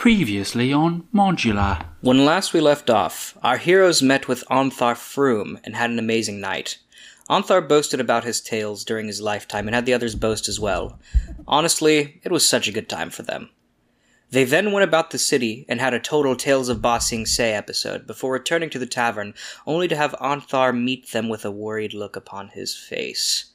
Previously on Modular. When last we left off, our heroes met with Ontharr Frume and had an amazing night. Ontharr boasted about his tales during his lifetime and had the others boast as well. Honestly, it was such a good time for them. They then went about the city and had a total Tales of Ba Sing episode before returning to the tavern, only to have Anthar meet them with a worried look upon his face.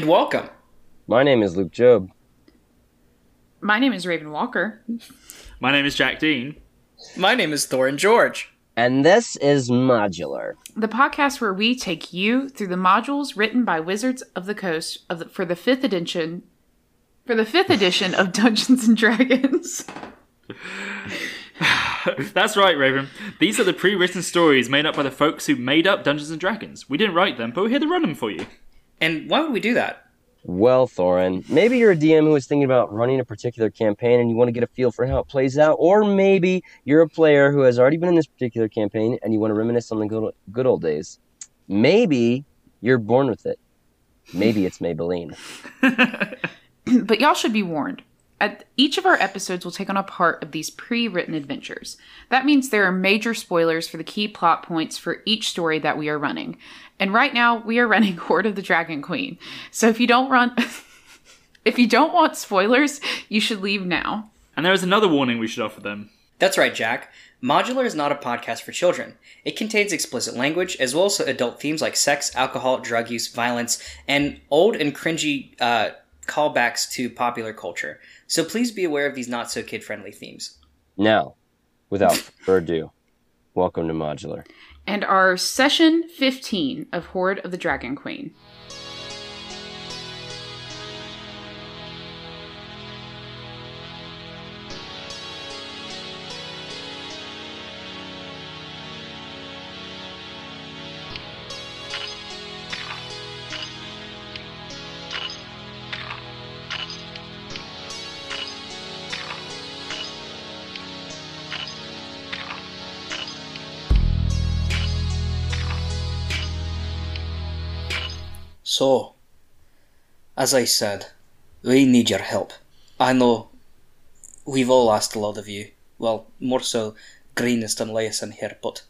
And welcome! My name is Luke Job. My name is Raven Walker. My name is Jack Dean. My name is Thorin George. And this is Modular. The podcast where we take you through the modules written by Wizards of the Coast of the, for the fifth edition for the fifth edition of Dungeons and Dragons. That's right, Raven. These are the pre-written stories made up by the folks who made up Dungeons and Dragons. We didn't write them, but we're here to run them for you. And why would we do that? Well, Thorin, maybe you're a DM who is thinking about running a particular campaign and you want to get a feel for how it plays out, or maybe you're a player who has already been in this particular campaign and you want to reminisce on the good, good old days. Maybe you're born with it. Maybe it's Maybelline. but y'all should be warned. At each of our episodes will take on a part of these pre-written adventures. That means there are major spoilers for the key plot points for each story that we are running. And right now we are running Hoard of the Dragon Queen. So if you don't run if you don't want spoilers, you should leave now. And there is another warning we should offer them. That's right, Jack. Modular is not a podcast for children. It contains explicit language, as well as adult themes like sex, alcohol, drug use, violence, and old and cringy uh, callbacks to popular culture. So please be aware of these not so kid friendly themes. Now, without further ado, welcome to Modular. And our session 15 of Hoard of the Dragon Queen. So, as I said, we need your help. I know we've all asked a lot of you. Well, more so Greenest and Leosin here, but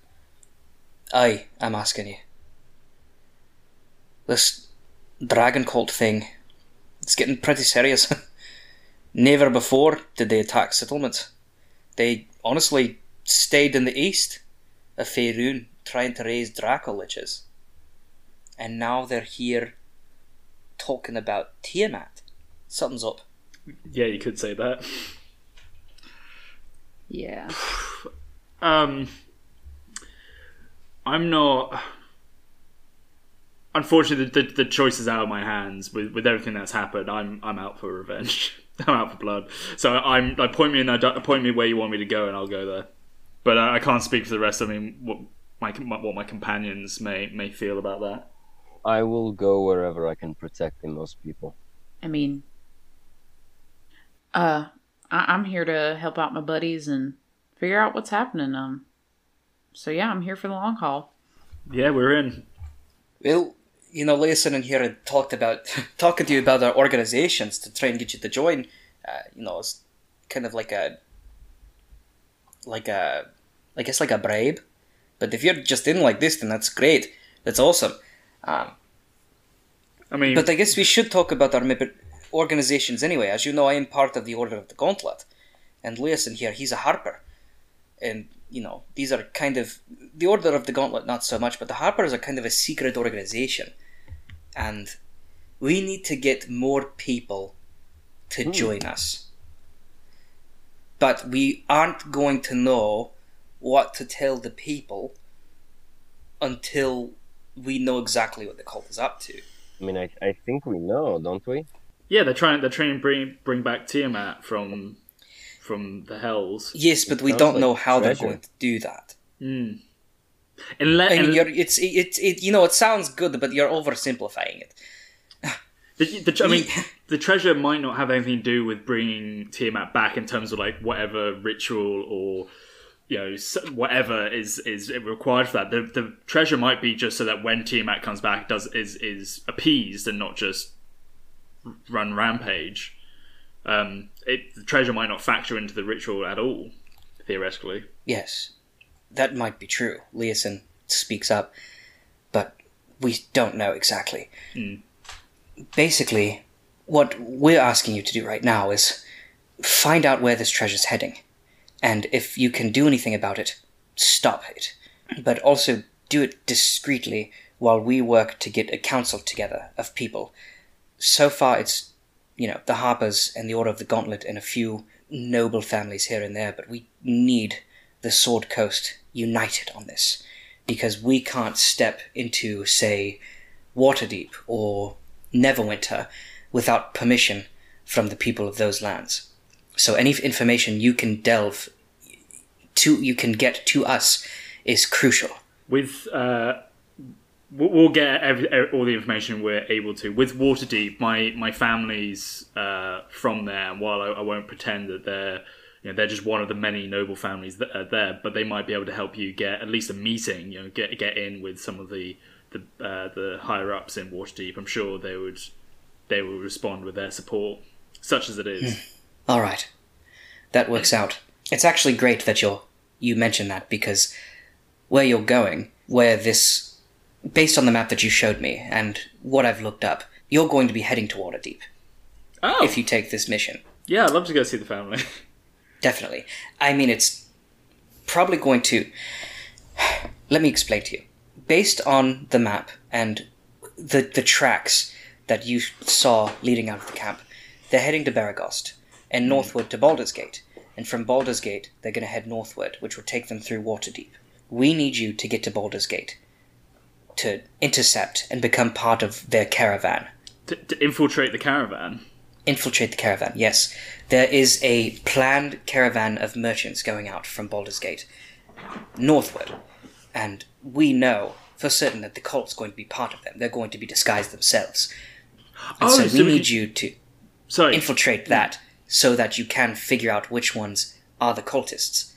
I am asking you. This dragon cult thing, it's getting pretty serious. Never before did they attack settlements. They honestly stayed in the east of Faerun trying to raise Draco liches. And now they're here talking about Tiamat. Something's up. Yeah, you could say that. Yeah. Um, I'm not. Unfortunately, the, the, the choice is out of my hands. With with everything that's happened, I'm I'm out for revenge. I'm out for blood. So I'm like point me in that point me where you want me to go, and I'll go there. But I, I can't speak for the rest. I mean, what my what my companions may may feel about that. I will go wherever I can protect the most people. I mean, uh, I- I'm here to help out my buddies and figure out what's happening. Um, so yeah, I'm here for the long haul. Yeah, we're in. Well, you know, Leosin in here and talked about talking to you about our organizations to try and get you to join. Uh, you know, it's kind of like a like a I guess like a bribe. But if you're just in like this, then that's great. That's awesome. Um, I mean, but I guess we should talk about our organizations anyway. As you know, I am part of the Order of the Gauntlet, and Leosin here, he's a harper, and you know these are kind of the Order of the Gauntlet, not so much, but the Harpers are kind of a secret organization, and we need to get more people to join us. But we aren't going to know what to tell the people until we know exactly what the cult is up to. I mean, I, I think we know, don't we? Yeah, they're trying. They're trying to bring bring back Tiamat from from the hells. Yes, but we don't like know how treasure. they're going to do that. Mm. Unless, I mean, you're, it's it's it, you know it sounds good, but you're oversimplifying it. The, the, I mean, the treasure might not have anything to do with bringing Tiamat back in terms of like whatever ritual or you know whatever is is required for that. The the treasure might be just so that when Tiamat comes back, does is is appeased and not just run rampage. Um, it, the treasure might not factor into the ritual at all, theoretically. Yes, that might be true. Leosin speaks up, but we don't know exactly. Basically, what we're asking you to do right now is find out where this treasure's heading, and if you can do anything about it, stop it. But also do it discreetly while we work to get a council together of people. So far, it's you know the Harpers and the Order of the Gauntlet and a few noble families here and there, but we need the Sword Coast united on this because we can't step into, say, Waterdeep or Neverwinter without permission from the people of those lands. So any information you can delve to, you can get to us, is crucial. with uh, we'll get every, every- all the information we're able to. With Waterdeep, my my family's uh, from there, and while I, I won't pretend that they're you know they're just one of the many noble families that are there, but they might be able to help you get at least a meeting. You know, get get in with some of the the uh, the higher ups in Waterdeep. I'm sure they would they will respond with their support, such as it is. All right, that works out. It's actually great that you're you mentioned that because where you're going, where this, based on the map that you showed me and what I've looked up, you're going to be heading to Waterdeep Oh, if you take this mission. yeah, I'd love to go see the family. Definitely. I mean, it's probably going to. Let me explain to you. Based on the map and the the tracks that you saw leading out of the camp, they're heading to Baragost and northward to Baldur's Gate. And from Baldur's Gate, they're going to head northward, which will take them through Waterdeep. We need you to get to Baldur's Gate to intercept and become part of their caravan. to, to infiltrate the caravan. Infiltrate the caravan, yes. There is a planned caravan of merchants going out from Baldur's Gate northward. And we know for certain that the cult's going to be part of them. They're going to be disguised themselves. And Oh, so we need you to Sorry, infiltrate that so that you can figure out which ones are the cultists.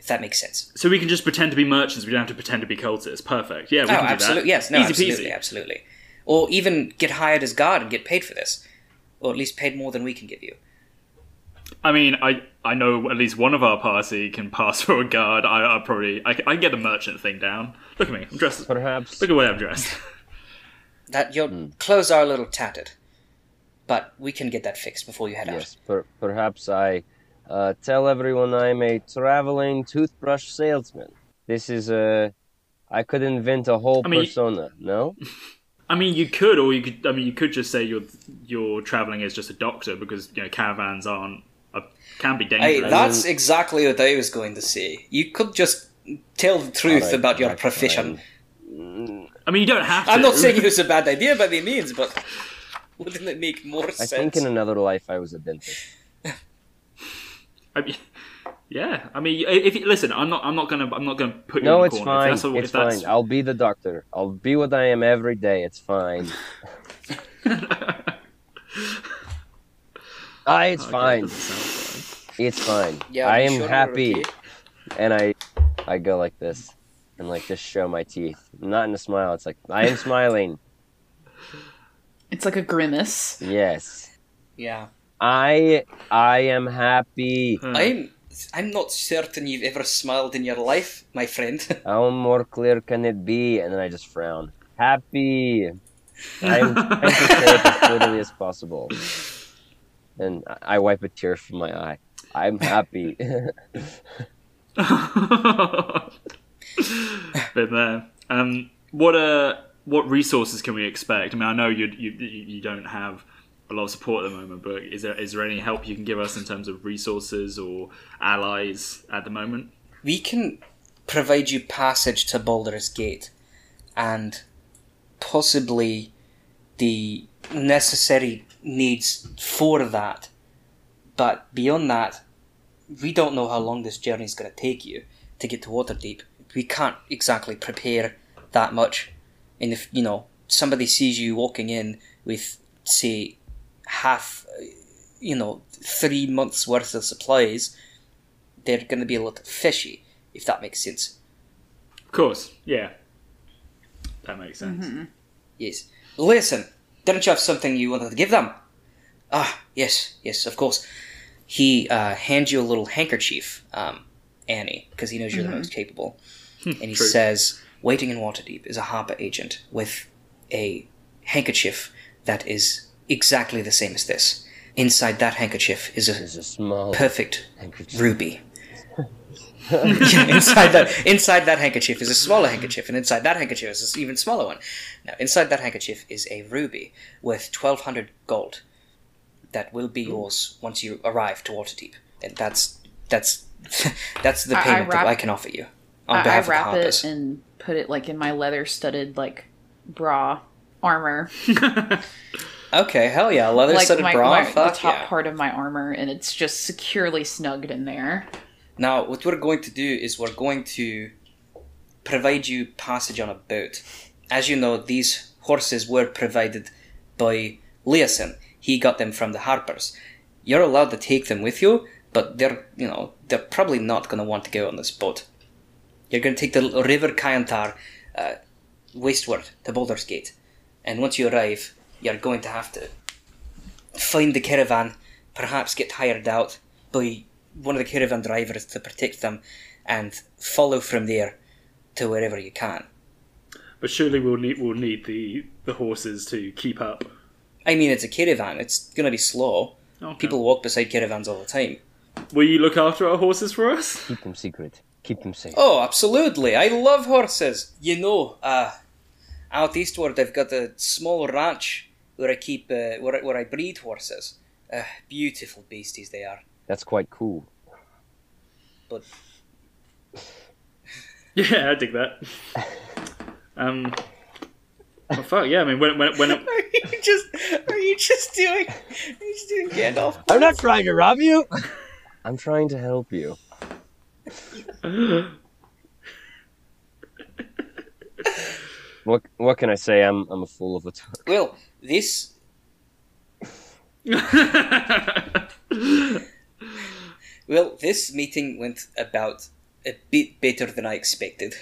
If that makes sense. so we can just pretend to be merchants. We don't have to pretend to be cultists. Perfect. Yeah, we Oh, can do absolutely. that. Yes, no, Easy absolutely, peasy. absolutely. Or even get hired as guard and get paid for this. Or at least paid more than we can give you. I mean, I I know at least one of our party can pass for a guard. I, I probably I, can- I can get the merchant thing down. Look at me, I'm dressed. Perhaps. Look at the way I'm dressed. That your Hmm. clothes are a little tattered, but we can get that fixed before you head out. Yes, per- perhaps I uh, tell everyone I'm a traveling toothbrush salesman. This is a. I could invent a whole I mean- persona. No, I mean, you could, or you could. I mean, you could just say you're you're traveling as just a doctor because you know caravans aren't uh, can be dangerous. Hey, dangerous. that's exactly what I was going to say. You could just tell the truth Alright, about your profession. fine. I mean, you don't have to. I'm not saying it was a bad idea by any means, but wouldn't it make more I sense? I think in another life I was a dentist. I mean, yeah. I mean, if you, listen, I'm not. I'm not gonna. I'm not gonna put you No, in the it's corner. fine. If that's, it's if that's, fine. I'll be the doctor. I'll be what I am every day. It's fine. Ah, it's Okay, fine. doesn't sound fine. It's fine. Yeah, I am sure happy, and I, I go like this, and like just show my teeth. Not in a smile. It's like I am smiling. It's like a grimace. Yes, Yeah, I, I am happy. Hmm. I'm. I'm not certain you've ever smiled in your life, my friend. How more clear can it be? And then I just frown. Happy. I'm trying to say it as clearly as possible. And I- I wipe a tear from my eye. I'm happy. Been there. Um, what uh, what resources can we expect? I mean, I know you you you don't have a lot of support at the moment, but is there is there any help you can give us in terms of resources or allies at the moment? we can provide you passage to Baldur's Gate, and possibly the necessary needs for that. But beyond that, we don't know how long this journey is going to take you to get to Waterdeep. We can't exactly prepare that much. And if, you know, somebody sees you walking in with, say, half, uh, you know, three months worth of supplies, they're going to be a little fishy, if that makes sense. Of course, yeah. That makes sense. Yes. Listen, didn't you have something you wanted to give them? Ah, yes, yes, of course. He uh, hands you a little handkerchief, um, Annie, because he knows you're the most capable. and he True. says, Waiting in Waterdeep is a Harper agent with a handkerchief that is exactly the same as this. Inside that handkerchief is a It's a small perfect handkerchief. ruby. yeah, inside that inside that handkerchief is a smaller handkerchief, and inside that handkerchief is an even smaller one. Now, inside that handkerchief is a ruby worth twelve hundred gold that will be yours once you arrive to Waterdeep, and that's that's that's the I- I payment that I can offer you on I, I behalf of the wrap it and put it like in my leather studded like bra armor, Okay, hell yeah, leather like studded my, bra. my- the top yeah. part of my armor, and it's just securely snugged in there. Now, what we're going to do is we're going to provide you passage on a boat. As you know, these horses were provided by Leosin. He got them from the Harpers. You're allowed to take them with you, but they're, you know, they're probably not going to want to go on this boat. You're going to take the River Chionthar uh, westward to Baldur's Gate. And once you arrive, you're going to have to find the caravan, perhaps get hired out by one of the caravan drivers to protect them, and follow from there to wherever you can. But surely we'll need we'll need the the horses to keep up. I mean, it's a caravan, it's gonna be slow. Okay. People walk beside caravans all the time. Will you look after our horses for us? Keep them secret. Keep them safe. Oh, absolutely. I love horses. You know, uh, out eastward I've got a small ranch where I keep, uh, where, I- where I breed horses. Uh, beautiful beasties they are. That's quite cool. But Yeah, I dig that. Um. Well, fuck yeah! I mean, when when when are you just, are you just doing, are you just doing Gandalf? I'm not trying to rob you. I'm trying to help you. What what can I say? I'm I'm a fool of a tongue. Well, this Well, this meeting went about a bit better than I expected.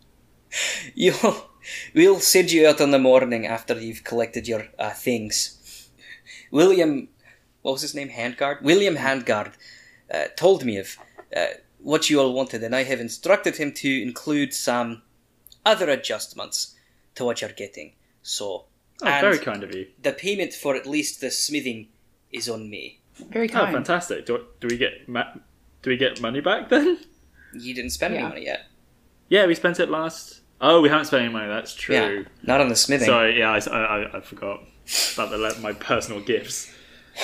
You'll, we'll send you out in the morning after you've collected your uh, things. William, what was his name? Handguard? William Handguard uh, told me of uh, what you all wanted, and I have instructed him to include some other adjustments to what you're getting. So, Oh, and very kind of you. the payment for at least the smithing is on me. Very kind. Oh, kind. fantastic! Do, do we get ma- do we get money back then? You didn't spend Yeah. any money yet. Yeah, we spent it last. Oh, we haven't spent any money. That's true. Yeah, not on the smithing. Sorry, yeah, I, I, I forgot about the, my personal gifts.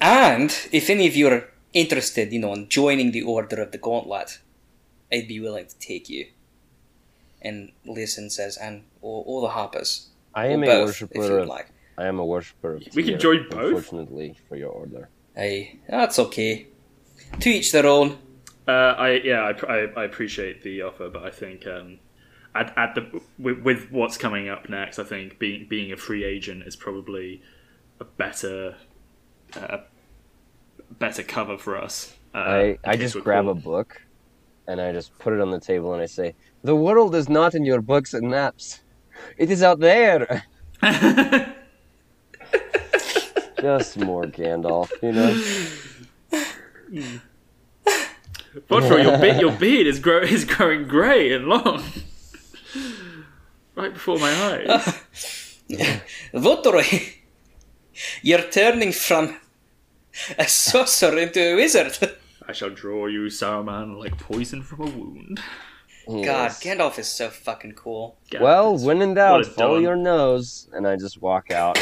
And if any of you are interested, you know, in joining the Order of the Gauntlet, I'd be willing to take you. And Leosin says, and all, all the Harpers. I or am a both, if worshipper you'd of like. I am a worshipper of We can join both? Unfortunately for your order. Aye, that's okay. To each their own. Uh, I yeah, I, I, I appreciate the offer, but I think um, at, at the with, with what's coming up next, I think being being a free agent is probably a better uh, better cover for us. Uh, I I just we're grab a book, and I just put it on the table, and I say, "The world is not in your books and maps. It is out there." Just more Gandalf, you know. Bodro, your beard your beard is grow is growing grey and long. right before my eyes. Votoroy, you're turning from a sorcerer into a wizard. I shall draw you, Saruman, like poison from a wound. God, Yes. Gandalf is so fucking cool. Well, when in doubt, What a follow done. your nose, and I just walk out.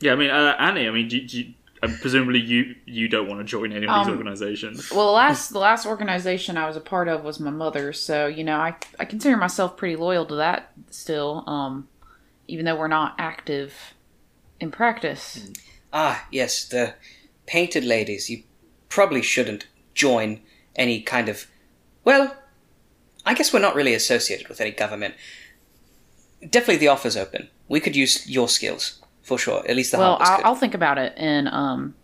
yeah, I mean, uh, Annie. I mean, do, do you, And presumably, you you don't want to join any of these Um, organizations. Well, the last the last organization I was a part of was my mother's, so you know I I consider myself pretty loyal to that still. Um, even though we're not active in practice. Ah, yes, the painted ladies. You probably shouldn't join any kind of. Well, I guess we're not really associated with any government. Definitely, the offer's open. We could use your skills for sure. At least the well, I'll. I'll think about it, and um,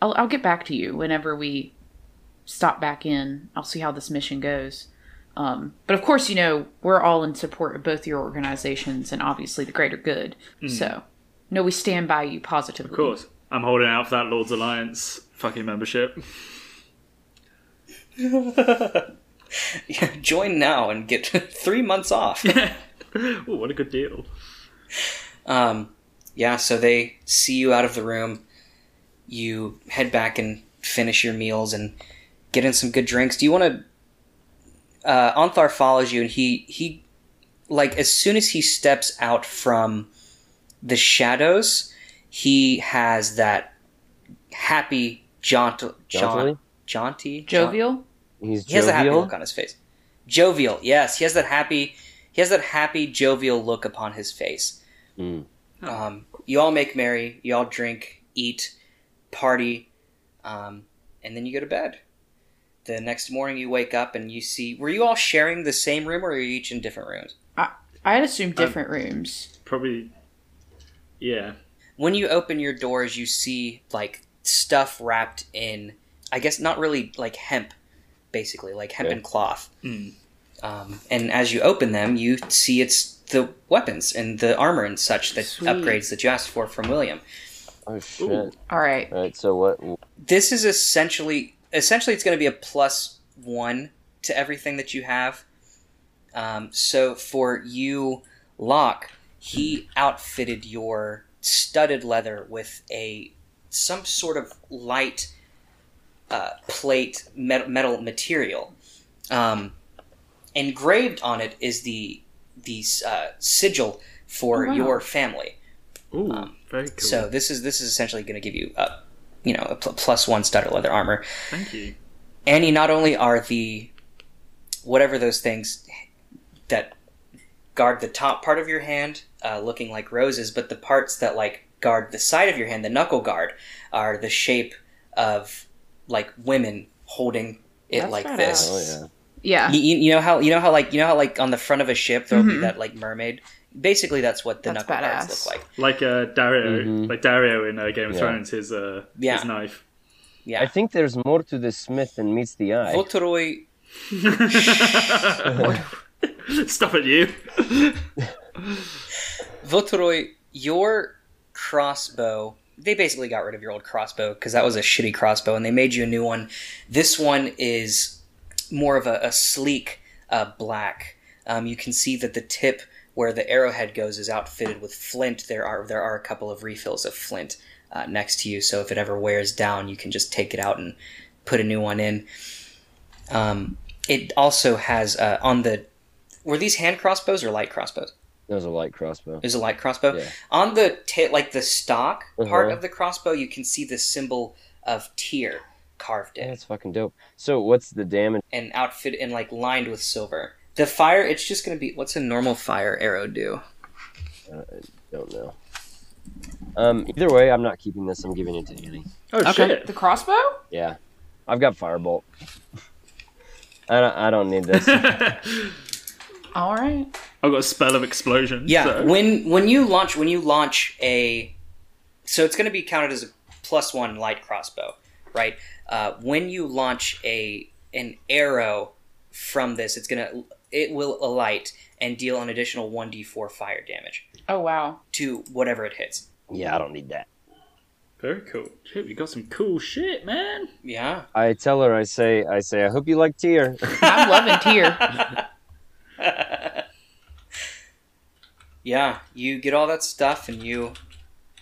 I'll I'll get back to you whenever we stop back in. I'll see how this mission goes. Um, but of course, you know we're all in support of both your organizations and obviously the greater good. So, no, we stand by you positively. Of course, I'm holding out for that Lords Alliance fucking membership. yeah, join now and get three months off. Ooh, what a good deal. Um, yeah, so they see you out of the room. You head back and finish your meals and get in some good drinks. Do you want to? Uh, Ontharr follows you, and he he like as soon as he steps out from the shadows, he has that happy jaunt, jaunt, jaunty, jaunt- Jovial. He's he has a happy look on his face. Jovial, yes, he has that happy. He has that happy, jovial look upon his face. Mm. Um, you all make merry. You all drink, eat, party, um, and then you go to bed. The next morning, you wake up and you see. Were you all sharing the same room, or are you each in different rooms? I i'd assume different rooms. Probably, yeah. When you open your doors, you see like stuff wrapped in. I guess not really like hemp, basically like hemp Yeah. cloth. Mm. Um, and as you open them, you see it's the weapons and the armor and such that Sweet. upgrades that you asked for from William. Oh shit! Ooh. All right. All right, so what? This is essentially essentially it's going to be a plus one to everything that you have. Um, so for you, Locke, he outfitted your studded leather with a some sort of light uh, plate metal, metal material. Um, engraved on it is the the uh, sigil for Oh, wow. your family. Ooh, Um, very cool. So this is this is essentially going to give you a, you know, a pl- plus one studded leather armor. Thank you. And you not only are the whatever those things that guard the top part of your hand, uh, looking like roses, but the parts that like guard the side of your hand, the knuckle guard, are the shape of like women holding it That's like this. Oh yeah. Yeah. You, you you know how you know how like you know how like on the front of a ship there'll be Mhm. that like mermaid. Basically, that's what the That's knuckle guards badass. look like. Like uh, Daario, Mhm. like Daario in uh, Game of Yeah. Thrones, his uh, Yeah. his knife. Yeah, I think there's more to this smith than meets the eye. Voltoroy Stop it, you. Voltoroy, your crossbow. They basically got rid of your old crossbow because that was a shitty crossbow, and they made you a new one. This one is more of a, a sleek uh, black. Um, you can see that the tip where the arrowhead goes is outfitted with flint. There are there are a couple of refills of flint uh, next to you, so if it ever wears down, you can just take it out and put a new one in. Um, it also has uh, on the were these hand crossbows or light crossbows? That was a light crossbow. It was a light crossbow. Yeah. On the ta- like the stock part Uh-huh. of the crossbow, you can see the symbol of Tyr carved in that's fucking dope. So what's the damage? and outfit and like lined with silver. The fire, it's just gonna be what's a normal fire arrow do? I don't know. Um, either way, I'm not keeping this. I'm giving it to Annie. Oh Okay. shit! The crossbow? Yeah, I've got firebolt. I don't. I don't need this. All right. I've got a spell of explosion. Yeah, so- when when you launch when you launch a, so it's gonna be counted as a plus one light crossbow, right? Uh, when you launch a an arrow from this, it's gonna it will alight and deal an additional one d four fire damage Oh wow. to whatever it hits. yeah, I don't need that. Very cool. Shit, we got some cool shit, man. Yeah. I tell her. I say. I say. I hope you like Tyr. I'm loving Tyr. yeah, you get all that stuff and you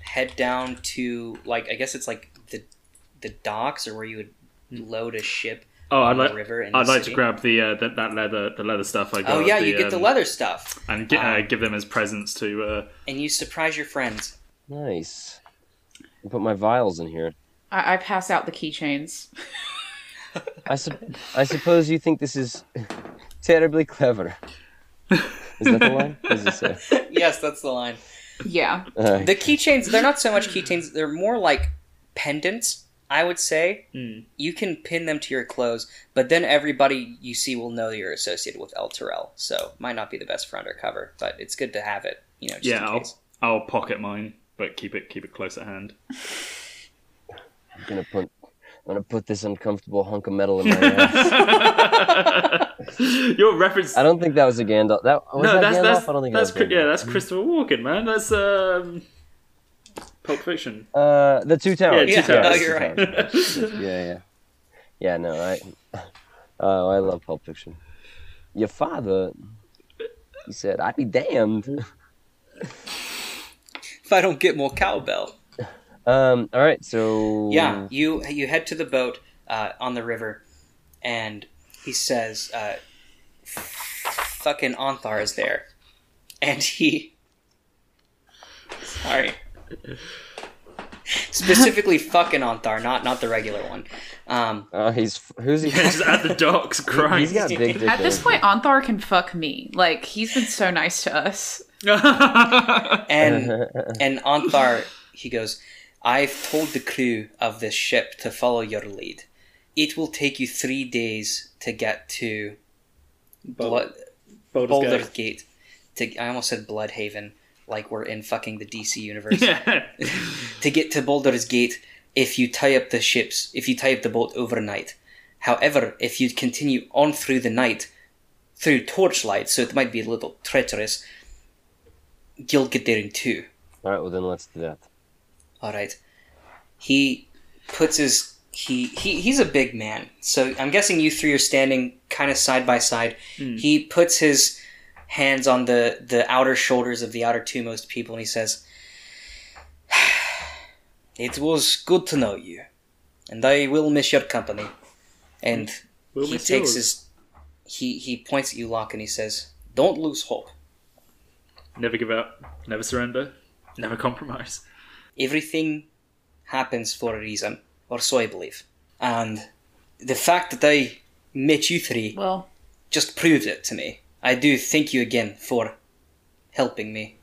head down to like I guess it's like the the docks or where you would load a ship Oh, I'd like. river. I'd the like to grab the uh, that, that leather the leather stuff I got. Oh yeah, you get the um, leather stuff, and gi- uh, Ah. give them as presents to. Uh, and you surprise your friends. Nice. I put my vials in here. I, I pass out the keychains. I, sup- I suppose you think this is terribly clever. Is that the line? What does it yes, that's the line. Yeah. Alright. The keychains, they're not so much keychains, they're more like pendants, I would say. Mm. You can pin them to your clothes, but then everybody you see will know you're associated with Elturel. So, might not be the best for undercover, but it's good to have it, you know, just Yeah, in I'll, case. I'll pocket mine, but keep it keep it close at hand. I'm gonna put I'm gonna put this uncomfortable hunk of metal in my ass. Your reference. I don't think that was a Gandalf. That was no, that that's Gandalf? that's I don't think that's that was Chri- yeah, Gandalf. that's Christopher Walken, man. That's um, Pulp Fiction. Uh, the two towers. Yeah, Two Yeah, Towers. oh, you're right. yeah, yeah, yeah. No, I, oh, I love Pulp Fiction. Your father, he said, "I'd be damned." If I don't get more cowbell. Um. All right. So Yeah, you you head to the boat uh, on the river, and he says, uh, "Fucking Ontharr is there," and he, sorry, specifically fucking Ontharr, not not the regular one. Um, Oh, he's who's he? Just at the docks crying. he's got big dick. At this point, Ontharr can fuck me. Like he's been so nice to us. and and Ontharr, he goes, "I've told the crew of this ship to follow your lead. It will take you three days to get to Blood." Baldur's Boulder's Gate. Gate. To, I almost said Blüdhaven, like we're in fucking the DC universe. Yeah. to get to Baldur's Gate, if you tie up the ships, if you tie up the boat overnight. However, if you continue on through the night, through torchlight, so it might be a little treacherous, you'll get there in two. All right. Well, then let's do that. All right. He puts his he, he he's a big man, so I'm guessing you three are standing kind of side by side. Hmm. He puts his hands on the the outer shoulders of the outer two most people, and he says, "It was good to know you, and I will miss your company." And We'll he takes yours. his he he points at you, Locke, and he says, "Don't lose hope. Never give up. Never surrender. Never compromise. everything happens for a reason, or so I believe. And the fact that I met you three Well, just proved it to me. I do thank you again for helping me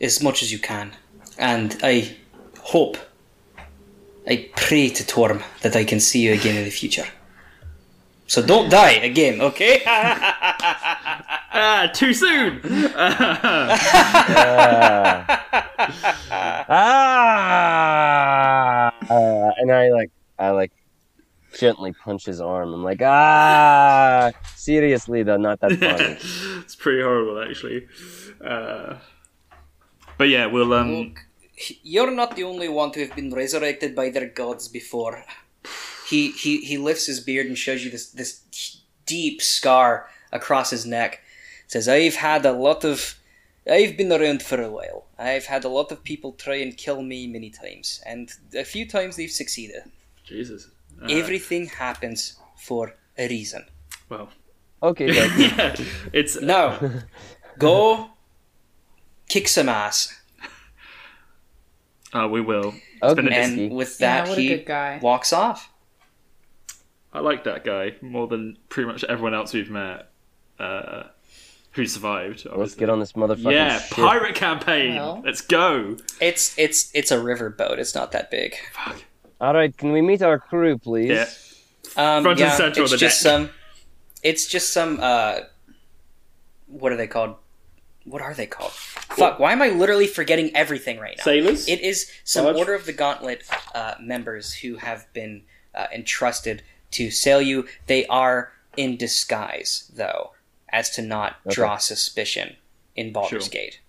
as much as you can. And I hope, I pray to Torm that I can see you again in the future. So don't die again, okay? Ah, too soon. ah! Uh, and I like, I like, gently punch his arm. I'm like, ah! Seriously, though, not that funny. it's pretty horrible, actually. Uh, but yeah, we'll um. Look, you're not the only one to have been resurrected by their gods before. He he he lifts his beard and shows you this this deep scar across his neck. Says, "I've had a lot of, I've been around for a while. I've had a lot of people try and kill me many times, and a few times they've succeeded. Jesus. Uh, Everything happens for a reason. well, Okay, yeah, it's Now, go kick some ass." uh, we will. okay, been a- And with that, what a he guy. walks off. I like that guy more than pretty much everyone else we've met uh, who survived. let's get on this motherfucking Yeah, ship. pirate campaign. Well. Let's go. It's it's it's a river boat. It's not that big. Fuck. All right, can we meet our crew, please? Yeah. Um, Front and yeah, center it's of the just deck. some. It's just some. Uh, what are they called? What are they called? Fuck! Why am I literally forgetting everything right now? Sailors. It is some Barge? Order of the Gauntlet uh, members who have been uh, entrusted to sail you. They are in disguise, though, as to not Okay. draw suspicion in Baldur's Sure. Gate.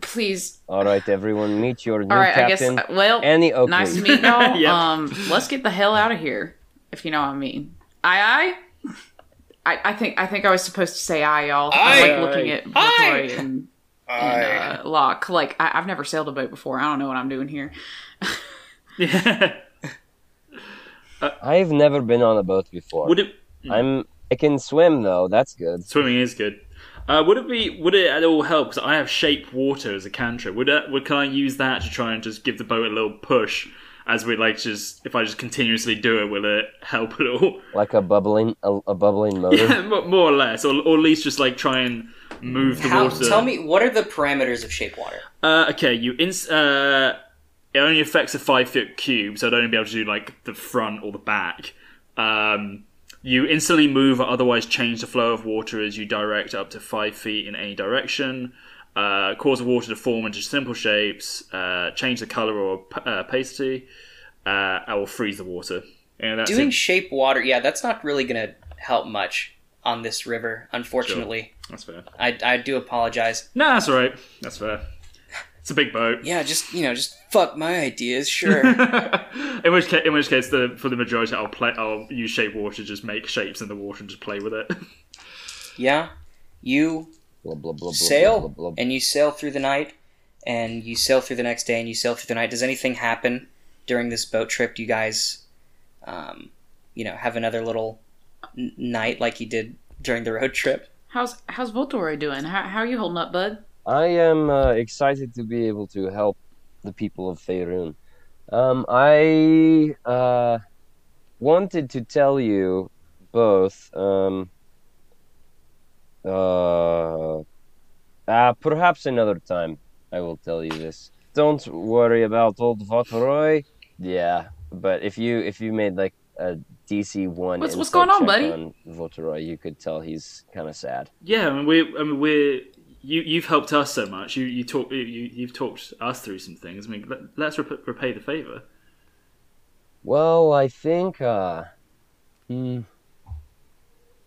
Please. All right, everyone, meet your new All right, I guess. captain, uh, Well, Annie Oakley. nice to meet y'all. Yep. Um, let's get the hell out of here, if you know what I mean. Aye, aye. I, I think I think I was supposed to say aye, y'all. I Aye. like looking at Aye. And, and uh, Locke. Like I, I've never sailed a boat before. I don't know what I'm doing here. yeah. I've never been on a boat before. Would it? I'm. I can swim though. That's good. Swimming is good. Uh, would it be? Would it at all help? Because I have shape water as a cantrip. Would it? Would can I use that to try and just give the boat a little push as we like just if I just continuously do it, will it help at all? Like a bubbling, a, a bubbling motor. Yeah, mo- more or less, or, or at least just like try and move the How, water. tell me, what are the parameters of shape water? Uh, okay, you ins- uh, it only affects a five foot cube, so I'd only be able to do like the front or the back. Um, you instantly move or otherwise change the flow of water as you direct up to five feet in any direction. Uh, cause the water to form into simple shapes. Uh, change the color or uh, opacity. Uh, or freeze the water. Doing it. shape water, yeah, that's not really going to help much on this river, unfortunately. That's fair. I, I do apologize. No, that's all right. That's fair. It's a big boat. Yeah, just, you know, just fuck my ideas, sure. in which case, in which case, the for the majority, I'll play. I'll use shape water to just make shapes in the water and just play with it. yeah, you blah, blah, blah, blah, sail blah, blah, blah. and you sail through the night and you sail through the next day and you sail through the night does anything happen during this boat trip do you guys um, you know have another little n- night like you did during the road trip How's how's Voltoroy doing? How, how are you holding up, bud? I am uh, excited to be able to help the people of Faerun. Um, I uh, wanted to tell you both. Um, uh, uh, perhaps another time I will tell you this. Don't worry about old Votoroy. Yeah, but if you if you made like a DC one, What's- what's going on, buddy? On Votoroy, you could tell he's kind of sad. yeah, I mean, we. I mean, we're. You, you've helped us so much. You, you talk. You, you've talked us through some things. I mean, let, let's rep- repay the favor. Well, I think, uh, hmm,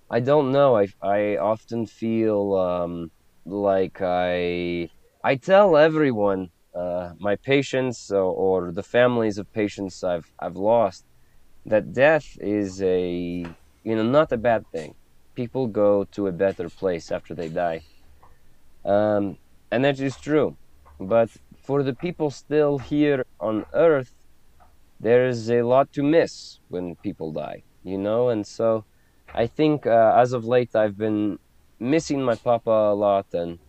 I don't know. I, I often feel, um, like I, I tell everyone, uh, my patients or, or the families of patients I've, I've lost that death is a, you know, not a bad thing. People go to a better place after they die. Um, and that is true. But for the people still here on Earth, there's a lot to miss when people die, you know, and so I think uh, as of late I've been missing my papa a lot, and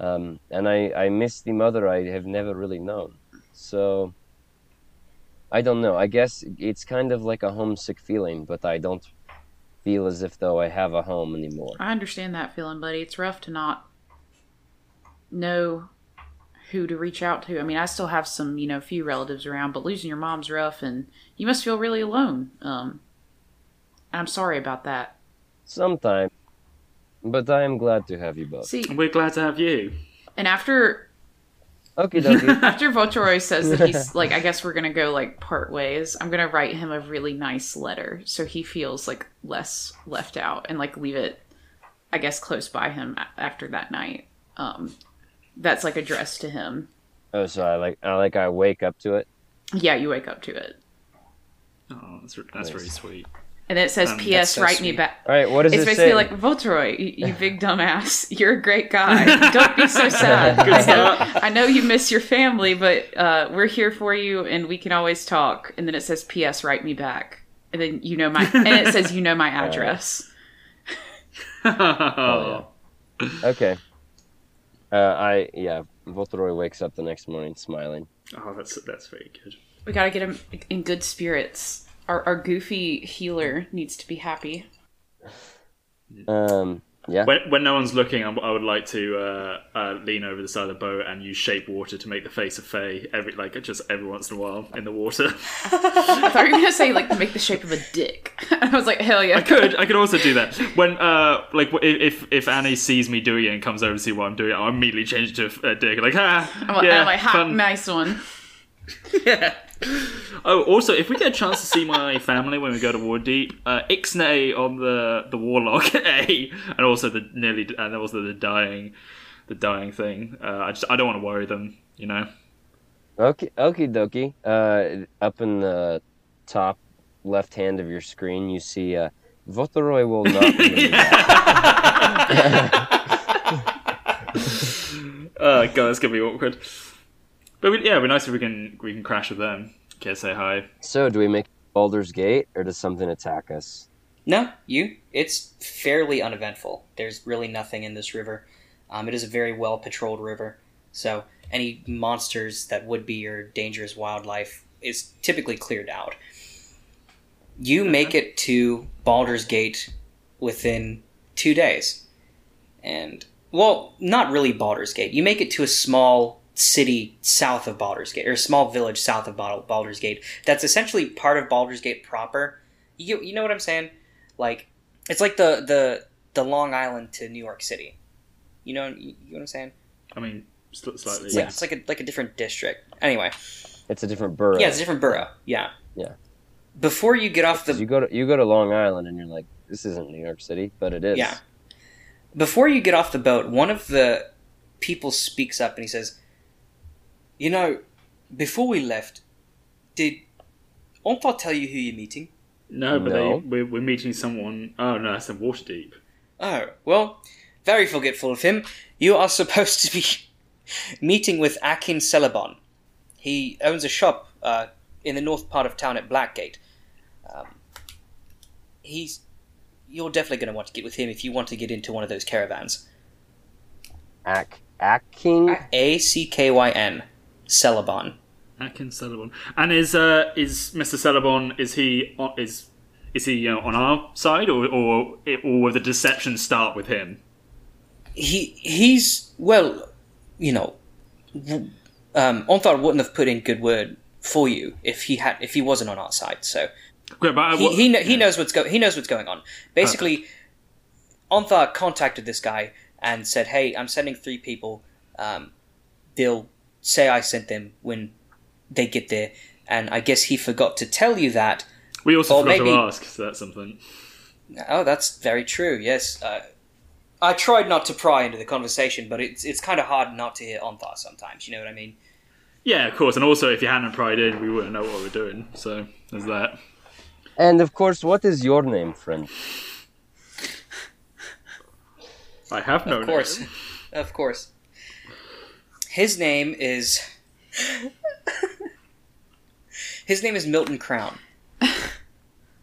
um, and I I miss the mother I have never really known. So I don't know. I guess it's kind of like a homesick feeling, but I don't feel as if though I have a home anymore. I understand that feeling, buddy. It's rough to not know who to reach out to. I mean, I still have some, you know, few relatives around, but losing your mom's rough, and you must feel really alone. Um, I'm sorry about that. Sometimes, but I am glad to have you both. See, we're glad to have you. and after Okay, after Voltoroy says that he's like, I guess we're gonna go like part ways. I'm gonna write him a really nice letter so he feels like less left out and like leave it, I guess, close by him after that night. Um, that's like addressed to him. oh, so I like I like I wake up to it. Yeah, you wake up to it, Oh, that's that's Nice. really sweet. and it says, Um, "P.S. so write me back." All right, what does It's it basically say? like Voltoroy, you, you big dumbass. You're a great guy. Don't be so sad. I know. I know you miss your family, but uh, we're here for you, and we can always talk. And then it says, "P.S. Write me back." And then you know my, and it says, "You know my address." oh, Okay. Uh, I yeah. Voltoroy wakes up the next morning smiling. oh, that's that's very good. We gotta get him in good spirits. Our, our goofy healer needs to be happy. Um. Yeah. When, when no one's looking, I, I would like to uh, uh, lean over the side of the boat and use shape water to make the face of Faye every like just every once in a while in the water. I thought you were gonna say like make the shape of a dick. And I was like, hell yeah. I could I could also do that when uh like if if Annie sees me doing it and comes over to see what I'm doing, I'll immediately change it to a dick like ah I'm like, yeah I'm like, ha, fun. nice one. Yeah. Oh, also, if we get a chance to see my family when we go to Waterdeep, uh, Ixnay on the the warlock A, and also the nearly and also the dying, the dying thing. Uh, I just I don't want to worry them, you know. Okay. Okie dokie. Uh, up in the top left hand of your screen, you see uh, Votoroy will not. Oh god, that's gonna be awkward. But we, yeah, it'd be nice if we can we can crash with them. Okay, say hi. so, do we make Baldur's Gate, or does something attack us? No, you. It's fairly uneventful. There's really nothing in this river. Um, it is a very well patrolled river, so any monsters that would be your dangerous wildlife is typically cleared out. You make it to Baldur's Gate within two days, and well, not really Baldur's Gate. You make it to a small city south of Baldur's Gate, or a small village south of Bal- Baldur's Gate. That's essentially part of Baldur's Gate proper. You you know what I'm saying? Like it's like the the the Long Island to New York City. You know you know what I'm saying? I mean, slightly. It's like it's like a like a different district. Anyway, It's a different borough. yeah, it's a different borough. Yeah. Yeah. Before you get off the you go to you go to Long Island and you're like, this isn't New York City, but it is. Yeah. Before you get off the boat, one of the people speaks up and he says, "You know, before we left, did Ontharr tell you who you're meeting?" No, but No. They, we're, we're meeting someone. Oh no, that's in Waterdeep. Oh, well, very forgetful of him. You are supposed to be meeting with Ackyn Selebon. He owns a shop uh, in the north part of town at Blackgate. Um, he's. You're definitely going to want to get with him if you want to get into one of those caravans. Ak Aking. A C K Y N. Selebon. Atkins Selebon. And is uh is Mr. Selebon is he on, is is he you know, on our side or or or will the deception start with him? He he's well, you know, um, Ontharr wouldn't have put in good word for you if he had if he wasn't on our side. So Great, but I- he what- he, kn- he knows what's go he knows what's going on. Basically, Ontharr contacted this guy and said, "Hey, I'm sending three people. Um, they'll say I sent them when they get there." And I guess he forgot to tell you that. we also or forgot maybe- to ask. So that's something. Oh, that's very true. Yes, uh, I tried not to pry into the conversation, but it's it's kind of hard not to hear Ontharr sometimes. You know what I mean? Yeah, of course. And also, if you hadn't pried in, we wouldn't know what we're doing. So there's that. And of course, what is your name, friend? I have no Of course, name. of course. His name is. His name is Milton Crown.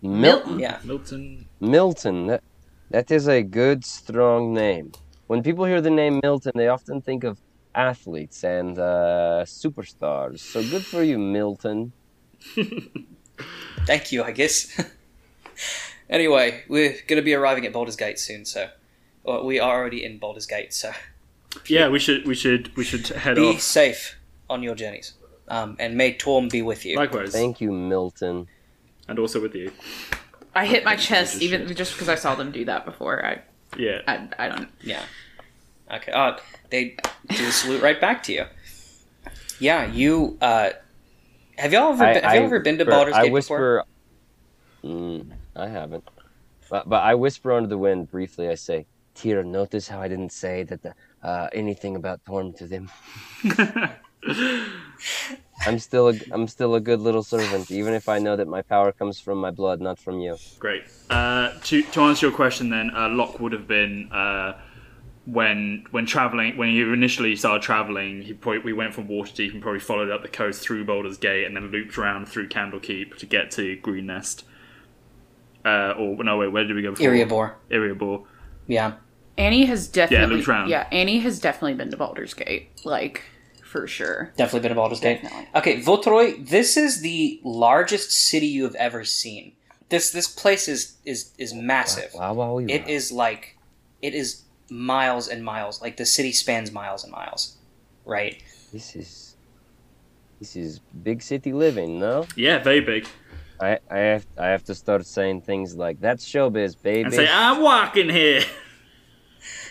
Milton. Yeah, Milton. Milton. That, that is a good, strong name. When people hear the name Milton, they often think of athletes and uh, superstars. So good for you, Milton. thank you. I guess. anyway, we're gonna be arriving at Baldur's Gate soon, so well, we are already in Baldur's Gate. So Yeah, we should we should we should head be off. Be safe on your journeys, um, and may Torm be with you. Likewise, Thank you, Milton. and also with you. I hit my chest just even just because I saw them do that before. I Yeah. I, I don't. Yeah. Okay. Uh, they do a salute right back to you. Yeah, you. Uh, have y'all ever been, have you ever been to whisper- Baldur's Gate I before? Mm, I haven't. But, but I whisper under the wind briefly. I say, Tira, notice how I didn't say that the, uh, anything about Torm to them. I'm still a I'm still a good little servant, even if I know that my power comes from my blood, not from you. Great. Uh, to to answer your question, then uh, Locke would have been uh, when when traveling when he initially started traveling. He probably we went from Waterdeep and probably followed up the coast through Baldur's Gate and then looped around through Candlekeep to get to Greenest. Uh, or no, wait, where did we go? Before? Iriaebor. Iriaebor. Yeah. Annie has definitely. looped around. Yeah, Annie has definitely been to Baldur's Gate, like for sure. Definitely been to Baldur's Gate. Definitely. Okay, Votroy, this is the largest city you have ever seen. This this place is is is massive. Wow, wow, wow, It is like it is miles and miles. Like the city spans miles and miles. Right? This is this is big city living, no? Yeah, very big. I I have I have to start saying things like that's showbiz, baby. And say, I'm walking here.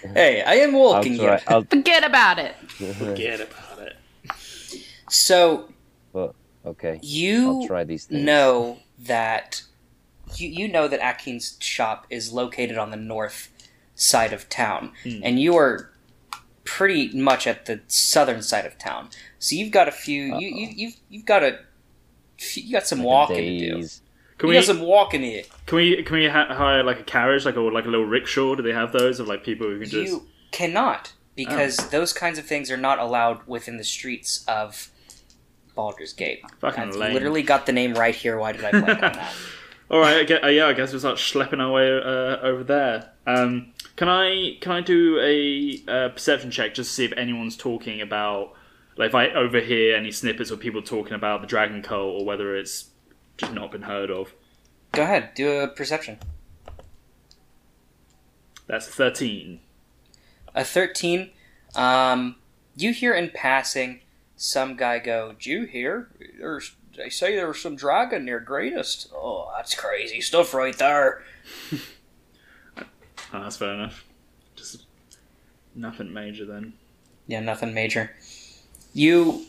Hey, I am walking try. here. I'll, Forget about it. Forget about it. So okay, you I'll try these things. know that you, you know that Ackyn's shop is located on the north side of town, Hmm. and you are pretty much at the southern side of town. So you've got a few. You, you you've you've got a you got some walking to do. Can you we got some walking here. can we can we ha- hire like a carriage, like a like a little rickshaw? Do they have those of like people who can just? You cannot because Oh. those kinds of things are not allowed within the streets of Baldur's Gate. Fucking I've lame. literally got the name right here. Why did I blank on that? All right, I guess, uh, yeah, I guess we'll start schlepping our way uh, over there. Um, can I can I do a uh, perception check just to see if anyone's talking about like if I overhear any snippets of people talking about the dragon cult or whether it's just not been heard of. Go ahead, do a perception. That's thirteen. A 13. Um, you hear in passing some guy go, Did you hear? There's, they say there's some dragon near Greenest. Oh, that's crazy stuff right there. Oh, that's fair enough. Just nothing major then. Yeah, nothing major. You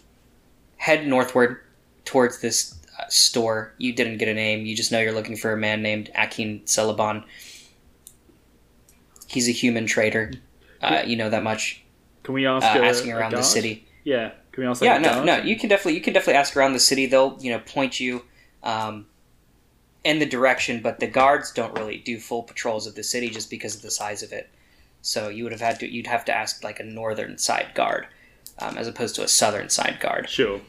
head northward towards this store. You didn't get a name. You just know you're looking for a man named Ackyn Selebon. He's a human trader. Uh, you know that much. Can we ask? Uh, a- asking around the city. Yeah. Can we ask? Yeah, no, guard? no. You can definitely you can definitely ask around the city. They'll you know point you um, in the direction, but the guards don't really do full patrols of the city just because of the size of it. So you would have had to you'd have to ask like a northern side guard um, as opposed to a southern side guard Sure.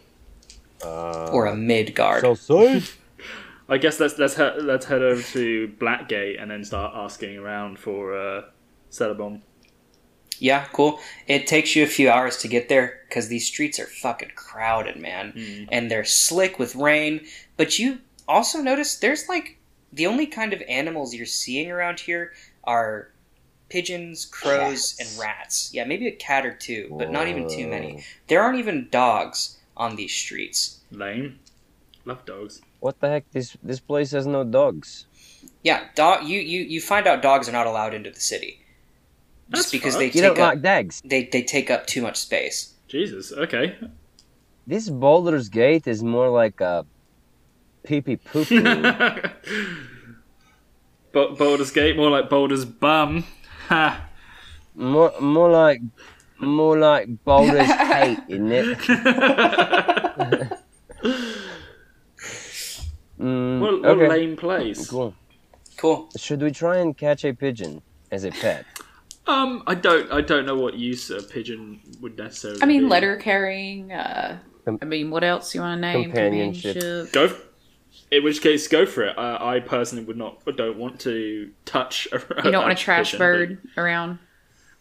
Uh, or a mid guard. I guess let's let's head let's head over to Blackgate and then start asking around for uh, Selebon. Yeah, cool. It takes you a few hours to get there because these streets are fucking crowded, man. Mm. And they're slick with rain. But you also notice there's like the only kind of animals you're seeing around here are pigeons, crows, Cats. and rats. Yeah, maybe a cat or two, but not even too many. There aren't even dogs on these streets. Lame. Love dogs. What the heck? This this place has no dogs. Yeah, dog. You you you find out dogs are not allowed into the city just That's because fucked. they You take don't up like dogs. they they take up too much space. Jesus. Okay. This Baldur's Gate is more like a pee pee poo poo. Baldur's Gate, more like Boulder's bum. Ha. more more like more like Boulder's hate, isn't it? Mm, what, what okay. a lame place. Cool. Cool. Should we try and catch a pigeon as a pet? Um, I don't, I don't know what use a pigeon would necessarily. I mean, be. letter carrying. Uh, Com- I mean, what else you want to name? Companionship. Companionship. Go. f- In which case, go for it. I, I personally would not, don't want to touch. A, You don't want a trash pigeon, bird around.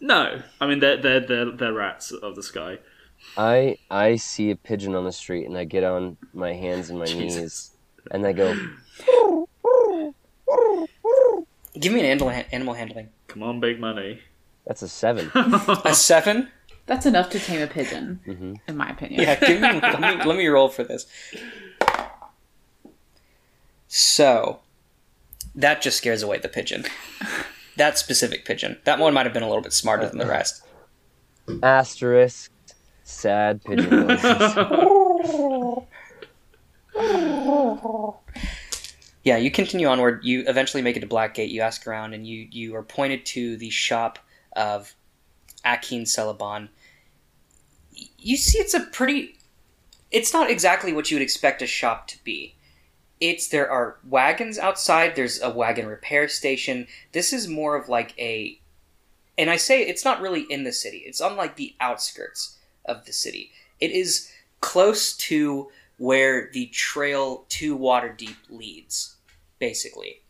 But- No, I mean they're they're they're, they're rats of the sky. I I see a pigeon on the street and I get on my hands and my knees and I go, Give me an animal animal handling. Come on, big money. that's a seven. A seven. That's enough to tame a pigeon, hmm in my opinion. Yeah, give me, let me let me roll for this. So, that just scares away the pigeon. That specific pigeon. That one might have been a little bit smarter than the uh-huh. rest. Asterisk. Sad pigeon. Yeah, you continue onward. You eventually make it to Blackgate. You ask around, and you you are pointed to the shop of Ackyn Selebon. Y- You see, it's a pretty. It's not exactly what you would expect a shop to be. It's there are wagons outside. There's a wagon repair station. This is more of like a, and I say it's not really in the city. It's on like the outskirts of the city. It is close to where the trail to Waterdeep leads, basically.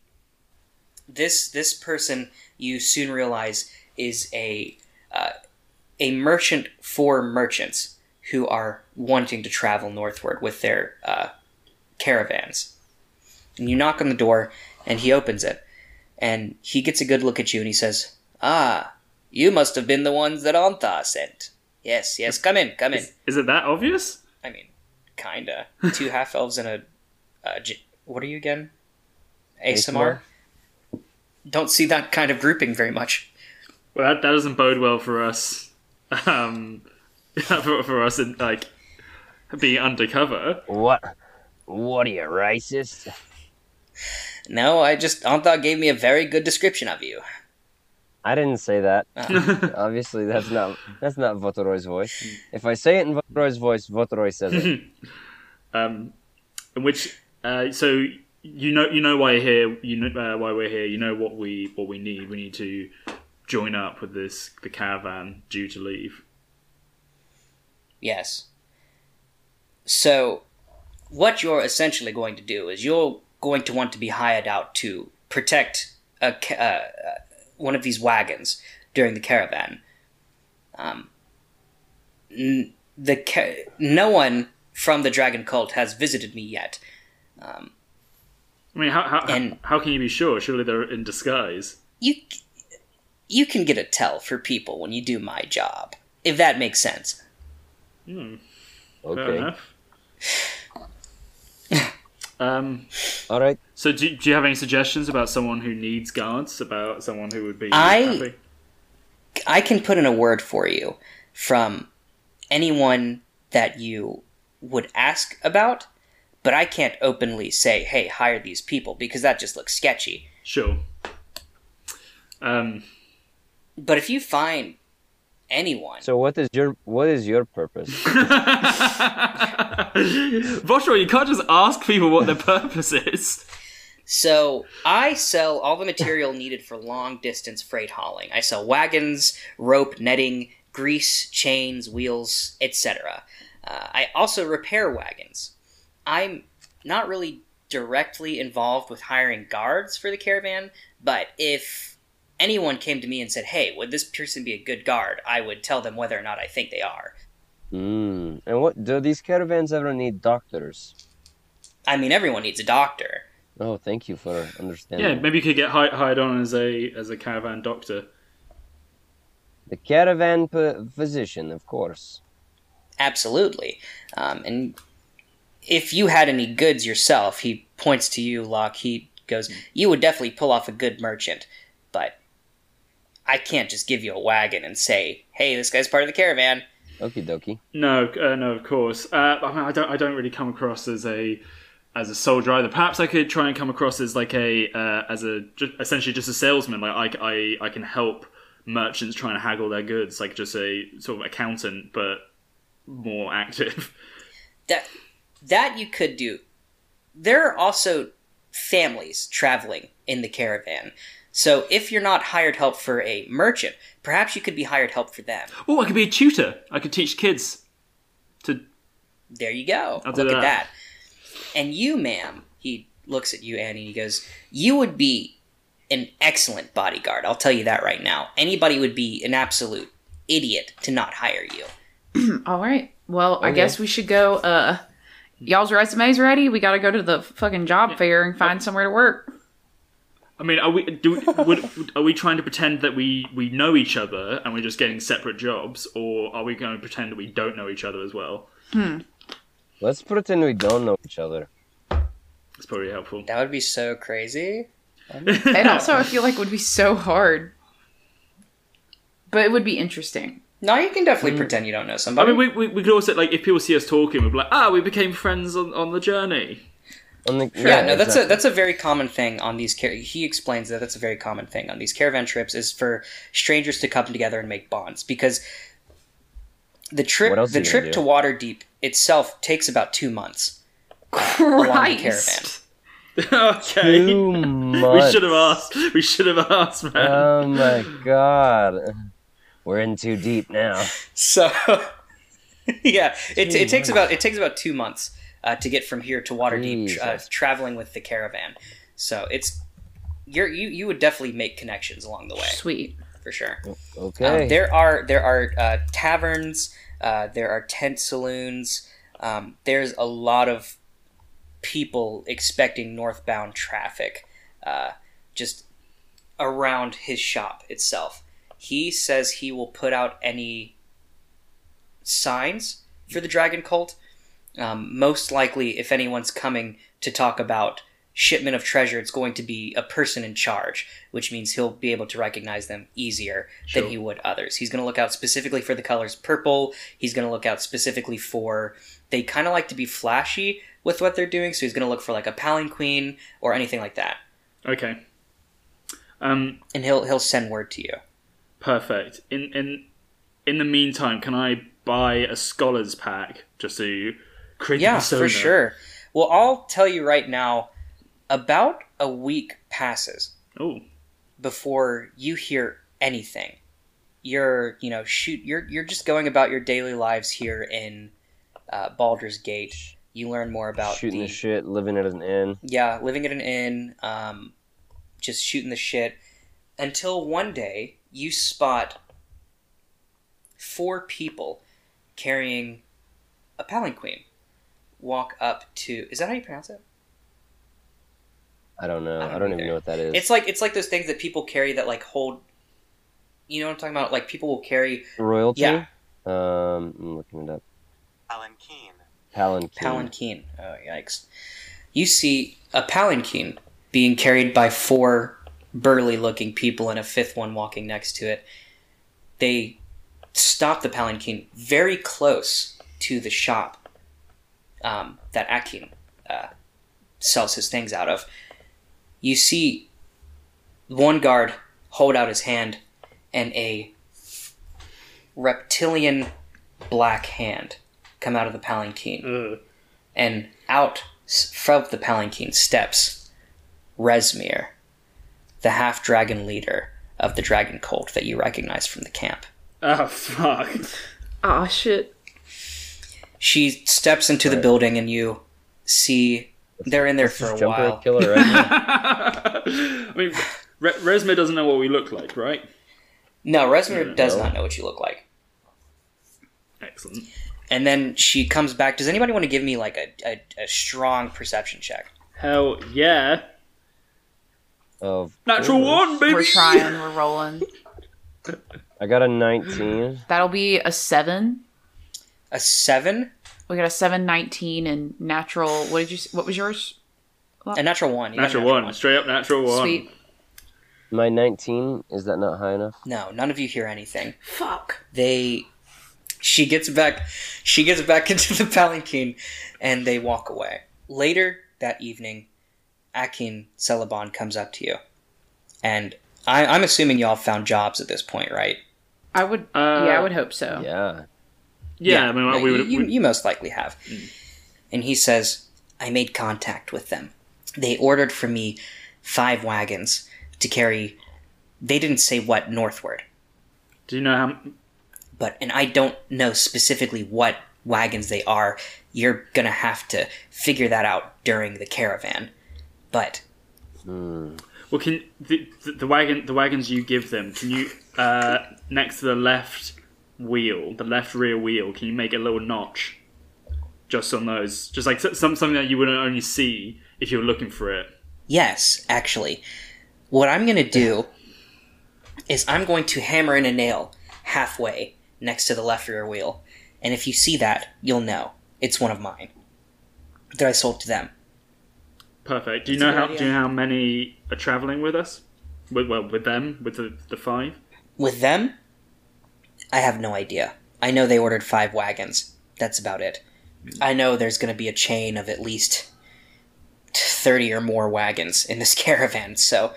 This this person you soon realize is a uh, a merchant for merchants who are wanting to travel northward with their uh, caravans. And you knock on the door, and he opens it, and he gets a good look at you, and he says, "Ah, you must have been the ones that Ontharr sent. Yes, yes, come in, come in." Is, is it that obvious? I mean, kinda. Two half elves and a. Uh, j- what are you again? Aasimar? Don't see that kind of grouping very much. Well, that, that doesn't bode well for us. Um, for, for us in like being undercover. what? What are you, racist? No, I just. Ontharr gave me a very good description of you. I didn't say that. Uh, Obviously, that's not that's not Votoroy's voice. If I say it in Votoroy's voice, Votoroy says it. um, in which uh, so you know you know why you're here. You know uh, why we're here. You know what we what we need. We need to join up with this the caravan due to leave. yes. So, what you're essentially going to do is you're going to want to be hired out to protect a, ca- uh, uh, one of these wagons during the caravan. Um, n- the ca- no one from the dragon cult has visited me yet. Um, I mean, how how, And- how can you be sure? Surely they're in disguise. you you can get a tell for people when you do my job, if that makes sense. Fair Okay. Um. All right. So, do, do you have any suggestions about someone who needs guards? About someone who would be I- happy? I can put in a word for you from anyone that you would ask about, but I can't openly say, "Hey, hire these people," because that just looks sketchy. Sure. Um. But if you find anyone, So what is your what is your purpose? Voshro, you can't just ask people what their purpose is. So I sell all the material needed for long distance freight hauling. I sell wagons, rope, netting, grease, chains, wheels, etc. Uh, I also repair wagons. I'm not really directly involved with hiring guards for the caravan, but if anyone came to me and said, "Hey, would this person be a good guard?" I would tell them whether or not I think they are. Mm. And what do these caravans ever need doctors? I mean, everyone needs a doctor. Oh, thank you for understanding. Yeah, maybe you could get hired on as a as a caravan doctor. The caravan p- physician, of course. Absolutely. Um, and if you had any goods yourself, he points to you, Locke. He goes, You would definitely pull off a good merchant, but I can't just give you a wagon and say, Hey, this guy's part of the caravan. Okie dokie. No, uh, no, of course. Uh, I mean, I don't, I don't really come across as a as a soldier either. Perhaps I could try and come across as like a uh, as a just, essentially just a salesman. Like I, I, I can help merchants trying to haggle their goods, like just a sort of accountant, but more active. That that you could do. There are also families traveling in the caravan. So if you're not hired help for a merchant, perhaps you could be hired help for them. Oh, I could be a tutor. I could teach kids to. There you go. I'll do Look at that. that. And you, ma'am, he looks at you, Annie, and he goes, You would be an excellent bodyguard. I'll tell you that right now. Anybody would be an absolute idiot to not hire you. All right. Well, I guess we should go. Uh, y'all's resumes ready? We got to go to the fucking job fair and find somewhere to work. I mean, are we do would, are we trying to pretend that we we know each other and we're just getting separate jobs, or are we going to pretend that we don't know each other as well? Let's pretend we don't know each other. It's probably helpful. That would be so crazy. And also, I feel like it would be so hard, but it would be interesting. No, you can definitely Mm. pretend you don't know somebody. I mean, we, we, we could also like if people see us talking, we'd be like, ah, we became friends on, on the journey. On the, yeah, no, that's a that's a very common thing on these. Car- he explains that that's a very common thing on these caravan trips is for strangers to come together and make bonds because the trip the trip gonna to do? Waterdeep itself takes about two months. along the Christ. okay. Two months. We should have asked. We should have asked, man. Oh my god. We're in too deep now. So yeah, it, it takes about it takes about two months uh, to get from here to Waterdeep, uh, traveling with the caravan. So it's you're, you you would definitely make connections along the way Sweet. for sure. Okay. Um, there are there are uh, taverns, uh, there are tent saloons. Um, there's a lot of people expecting northbound traffic, uh, just around his shop itself. He says he will put out any signs for the Dragon Cult. Um, most likely, if anyone's coming to talk about shipment of treasure, it's going to be a person in charge, which means he'll be able to recognize them easier Sure. than he would others. He's going to look out specifically for the colors purple. He's going to look out specifically for. They kind of like to be flashy with what they're doing, so he's going to look for like a palanquin or anything like that, Okay. Um. and he'll he'll send word to you. Perfect. In in in the meantime, can I buy a scholars pack just to create the Yeah, persona? for sure. Well, I'll tell you right now. About a week passes Oh, before you hear anything. You're, you know, shoot. You're you're just going about your daily lives here in uh, Baldur's Gate. You learn more about Shooting the, the shit, living at an inn. yeah, living at an inn, um, just shooting the shit. Until one day you spot four people carrying a palanquin walk up to. Is that how you pronounce it? I don't know. I I don't don't, even know what that is. It's like it's like those things that people carry that like hold. You know what I'm talking about? Like people will carry royalty. Yeah. Um, I'm looking it up. Palanquin. Palanquin. palanquin. Oh yikes! You see a palanquin being carried by four burly-looking people and a fifth one walking next to it. They stop the palanquin very close to the shop um, that Ackyn uh, sells his things out of. You see one guard hold out his hand, and a reptilian black hand come out of the palanquin Ugh. and out from the palanquin steps Rezmir, the half dragon leader of the dragon cult that you recognize from the camp. Oh fuck! Aw, shit. She steps into the building and you see they're in there for a Jumper while. killer, right? I mean, Re- Resme doesn't know what we look like, right? No, Rezmir Yeah, does no. not know what you look like. Excellent. And then she comes back. Does anybody want to give me like a, a, a strong perception check? Hell yeah! of Natural course. one, baby. We're trying, we're rolling. I got a 19. That'll be a 7. A seven? We got a seven nineteen and natural. What did you? What was yours? A natural one. You got Natural one, straight up natural one. Sweet. My 19 is that not high enough? No, none of you hear anything. Fuck. they she gets back she gets back into the palanquin and they walk away later that evening Ackyn Selebon comes up to you and I, i'm assuming y'all found jobs at this point right I would. Uh, yeah, I would hope so. Yeah. Yeah, I mean, no, we you, would. you, you most likely have and he says i made contact with them they ordered for me five wagons to carry they didn't say what northward do you know how? but and I don't know specifically what wagons they are. You're gonna have to figure that out during the caravan. But Hmm. Well, can the, the, the wagon the wagons you give them? Can you uh, next to the left wheel, the left rear wheel, can you make a little notch just on those? Just like some something that you wouldn't only see if you were looking for it. yes, actually, what I'm gonna do is I'm going to hammer in a nail halfway next to the left rear wheel, and if you see that, you'll know it's one of mine that I sold to them. Perfect. Do you That's know how? Do you know how many are traveling with us? With well, with them, with the the five. With them, I have no idea. I know they ordered five wagons. That's about it. I know there's going to be a chain of at least 30 or more wagons in this caravan, so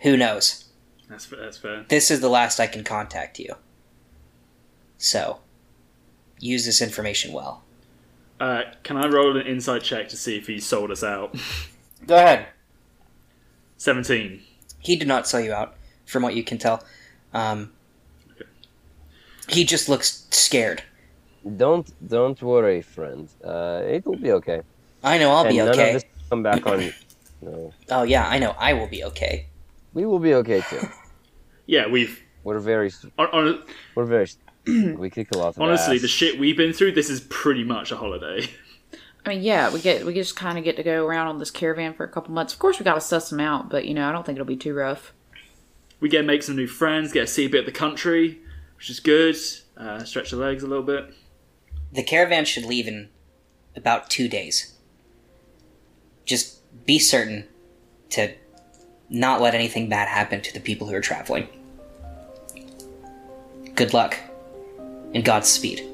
who knows? That's that's fair. This is the last I can contact you. So, use this information well. Uh, can I roll an insight check to see if he sold us out? Go ahead. Seventeen. He did not sell you out, from what you can tell. Um, he just looks scared. Don't don't worry, friend. Uh, it will be okay. I know I'll and be none okay. of this will come back on. No, Oh, yeah, I know I will be okay. we will be okay too. Yeah, we've We're very on, on, we're very. we kick a lot of honestly ass. the shit we've been through. This is pretty much a holiday. I mean, yeah, we get we just kind of get to go around on this caravan for a couple months. Of course, we got to suss them out, but you know, I don't think it'll be too rough. we get to make some new friends, get to see a bit of the country, which is good. Uh, stretch the legs a little bit. The caravan should leave in about two days. Just be certain to not let anything bad happen to the people who are traveling. Good luck and Godspeed.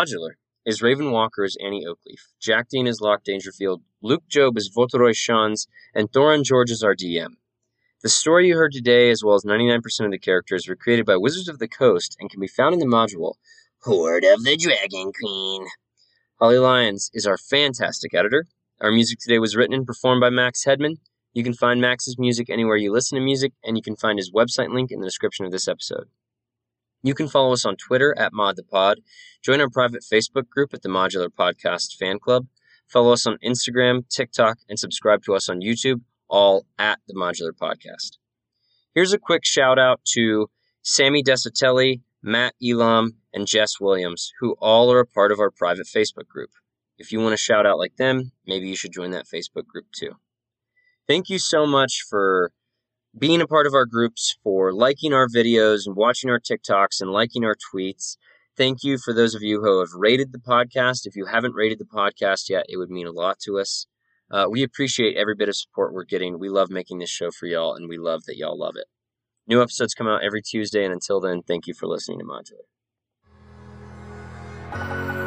Modular is Raven Walker as Annie Oakleaf, Jack Dean as Locke Dangerfield, Luke Job as Votoroy Shans, and Thorin George as our DM. The story you heard today, as well as 99% of the characters, were created by Wizards of the Coast and can be found in the module Hoard of the Dragon Queen. Holly Lyons is our fantastic editor. Our music today was written and performed by Max Hedman. You can find Max's music anywhere you listen to music, and you can find his website link in the description of this episode. You can follow us on Twitter at ModThePod, join our private Facebook group at the Modular Podcast Fan Club, follow us on Instagram, TikTok, and subscribe to us on YouTube, all at the Modular Podcast. Here's a quick shout out to Sammy Desatelli, Matt Elam, and Jess Williams, who all are a part of our private Facebook group. If you want to shout out like them, maybe you should join that Facebook group too. Thank you so much for being a part of our groups, for liking our videos and watching our TikToks and liking our tweets. Thank you for those of you who have rated the podcast. If you haven't rated the podcast yet, it would mean a lot to us. Uh, we appreciate every bit of support we're getting. We love making this show for y'all, and we love that y'all love it. New episodes come out every Tuesday, and until then, thank you for listening to Modular.